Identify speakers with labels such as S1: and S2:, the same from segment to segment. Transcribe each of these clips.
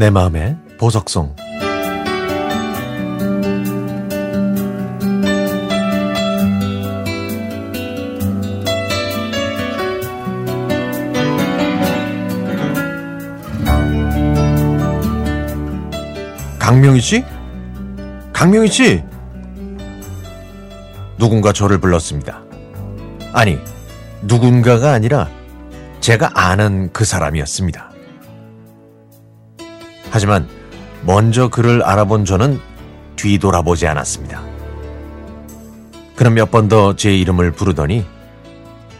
S1: 내 마음의 보석성 강명희 씨? 강명희 씨! 누군가 저를 불렀습니다. 아니, 누군가가 아니라 제가 아는 그 사람이었습니다. 하지만 먼저 그를 알아본 저는 뒤돌아보지 않았습니다. 그럼 몇번 더 제 이름을 부르더니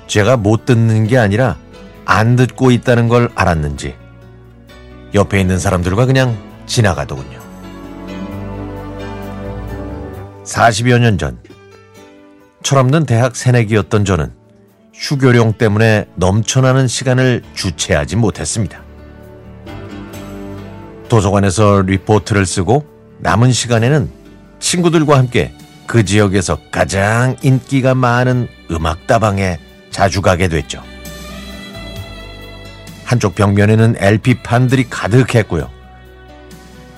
S1: 제가 못 듣는 게 아니라 안 듣고 있다는 걸 알았는지 옆에 있는 사람들과 그냥 지나가더군요. 40여 년 전, 철없는 대학 새내기였던 저는 휴교령 때문에 넘쳐나는 시간을 주체하지 못했습니다. 도서관에서 리포트를 쓰고 남은 시간에는 친구들과 함께 그 지역에서 가장 인기가 많은 음악다방에 자주 가게 됐죠. 한쪽 벽면에는 LP판들이 가득했고요.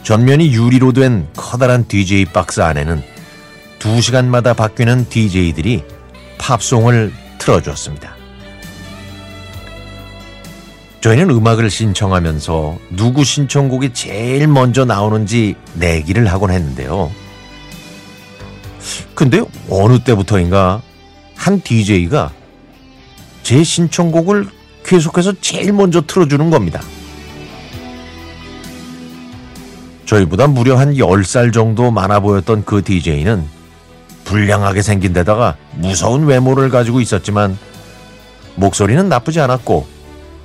S1: 전면이 유리로 된 커다란 DJ 박스 안에는 2시간마다 바뀌는 DJ들이 팝송을 틀어주었습니다. 저희는 음악을 신청하면서 누구 신청곡이 제일 먼저 나오는지 내기를 하곤 했는데요. 근데 어느 때부터인가 한 DJ가 제 신청곡을 계속해서 제일 먼저 틀어주는 겁니다. 저희보다 무려 한 10살 정도 많아 보였던 그 DJ는 불량하게 생긴 데다가 무서운 외모를 가지고 있었지만 목소리는 나쁘지 않았고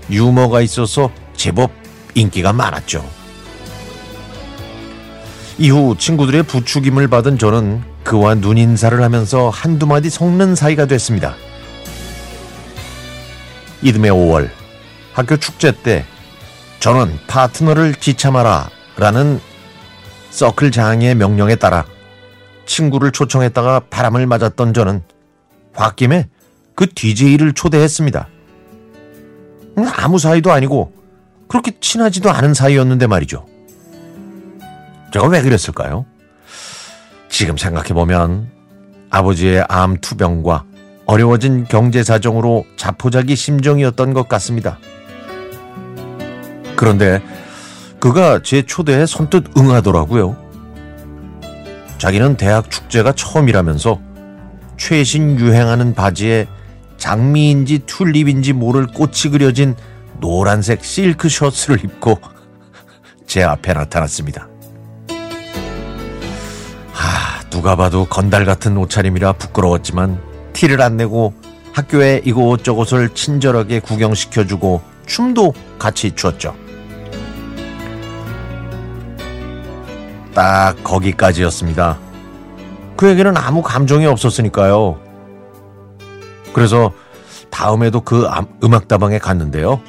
S1: 유머가 있어서 제법 인기가 많았죠. 이후 친구들의 부추김을 받은 저는 그와 눈인사를 하면서 한두 마디 섞는 사이가 됐습니다. 이듬해 5월 학교 축제 때 저는 파트너를 지참하라 라는 서클 장의 명령에 따라 친구를 초청했다가 바람을 맞았던 저는 홧김에 그 DJ를 초대했습니다. 아무 사이도 아니고 그렇게 친하지도 않은 사이였는데 말이죠. 제가 왜 그랬을까요? 지금 생각해보면 아버지의 암 투병과 어려워진 경제 사정으로 자포자기 심정이었던 것 같습니다. 그런데 그가 제 초대에 선뜻 응하더라고요. 자기는 대학 축제가 처음이라면서 최신 유행하는 바지에 장미인지 튤립인지 모를 꽃이 그려진 노란색 실크 셔츠를 입고 제 앞에 나타났습니다. 하, 누가 봐도 건달 같은 옷차림이라 부끄러웠지만 티를 안 내고 학교에 이곳저곳을 친절하게 구경시켜주고 춤도 같이 추었죠. 딱 거기까지였습니다. 그에게는 아무 감정이 없었으니까요. 그래서 다음에도 그 음악다방에 갔는데요.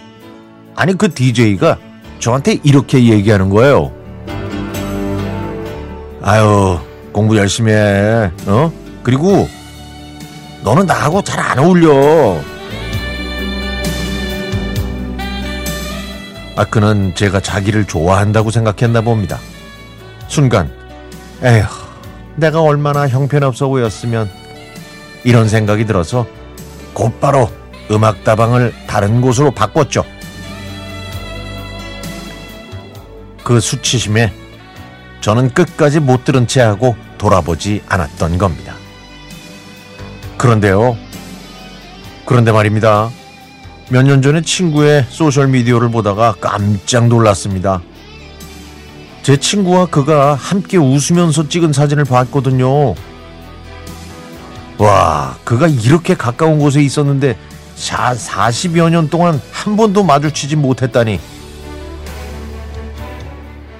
S1: 아니 그 DJ가 저한테 이렇게 얘기하는 거예요. 아유 공부 열심히 해. 어? 그리고 너는 나하고 잘 안 어울려. 아 그는 제가 자기를 좋아한다고 생각했나 봅니다. 순간 에휴 내가 얼마나 형편없어 보였으면 이런 생각이 들어서 곧바로 음악다방을 다른 곳으로 바꿨죠. 그 수치심에 저는 끝까지 못 들은 채 하고 돌아보지 않았던 겁니다. 그런데요. 그런데 말입니다. 몇 년 전에 친구의 소셜미디어를 보다가 깜짝 놀랐습니다. 제 친구와 그가 함께 웃으면서 찍은 사진을 봤거든요. 와, 그가 이렇게 가까운 곳에 있었는데 40여 년 동안 한 번도 마주치지 못했다니.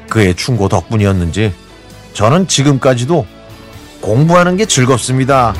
S1: 그의 충고 덕분이었는지 저는 지금까지도 공부하는 게 즐겁습니다.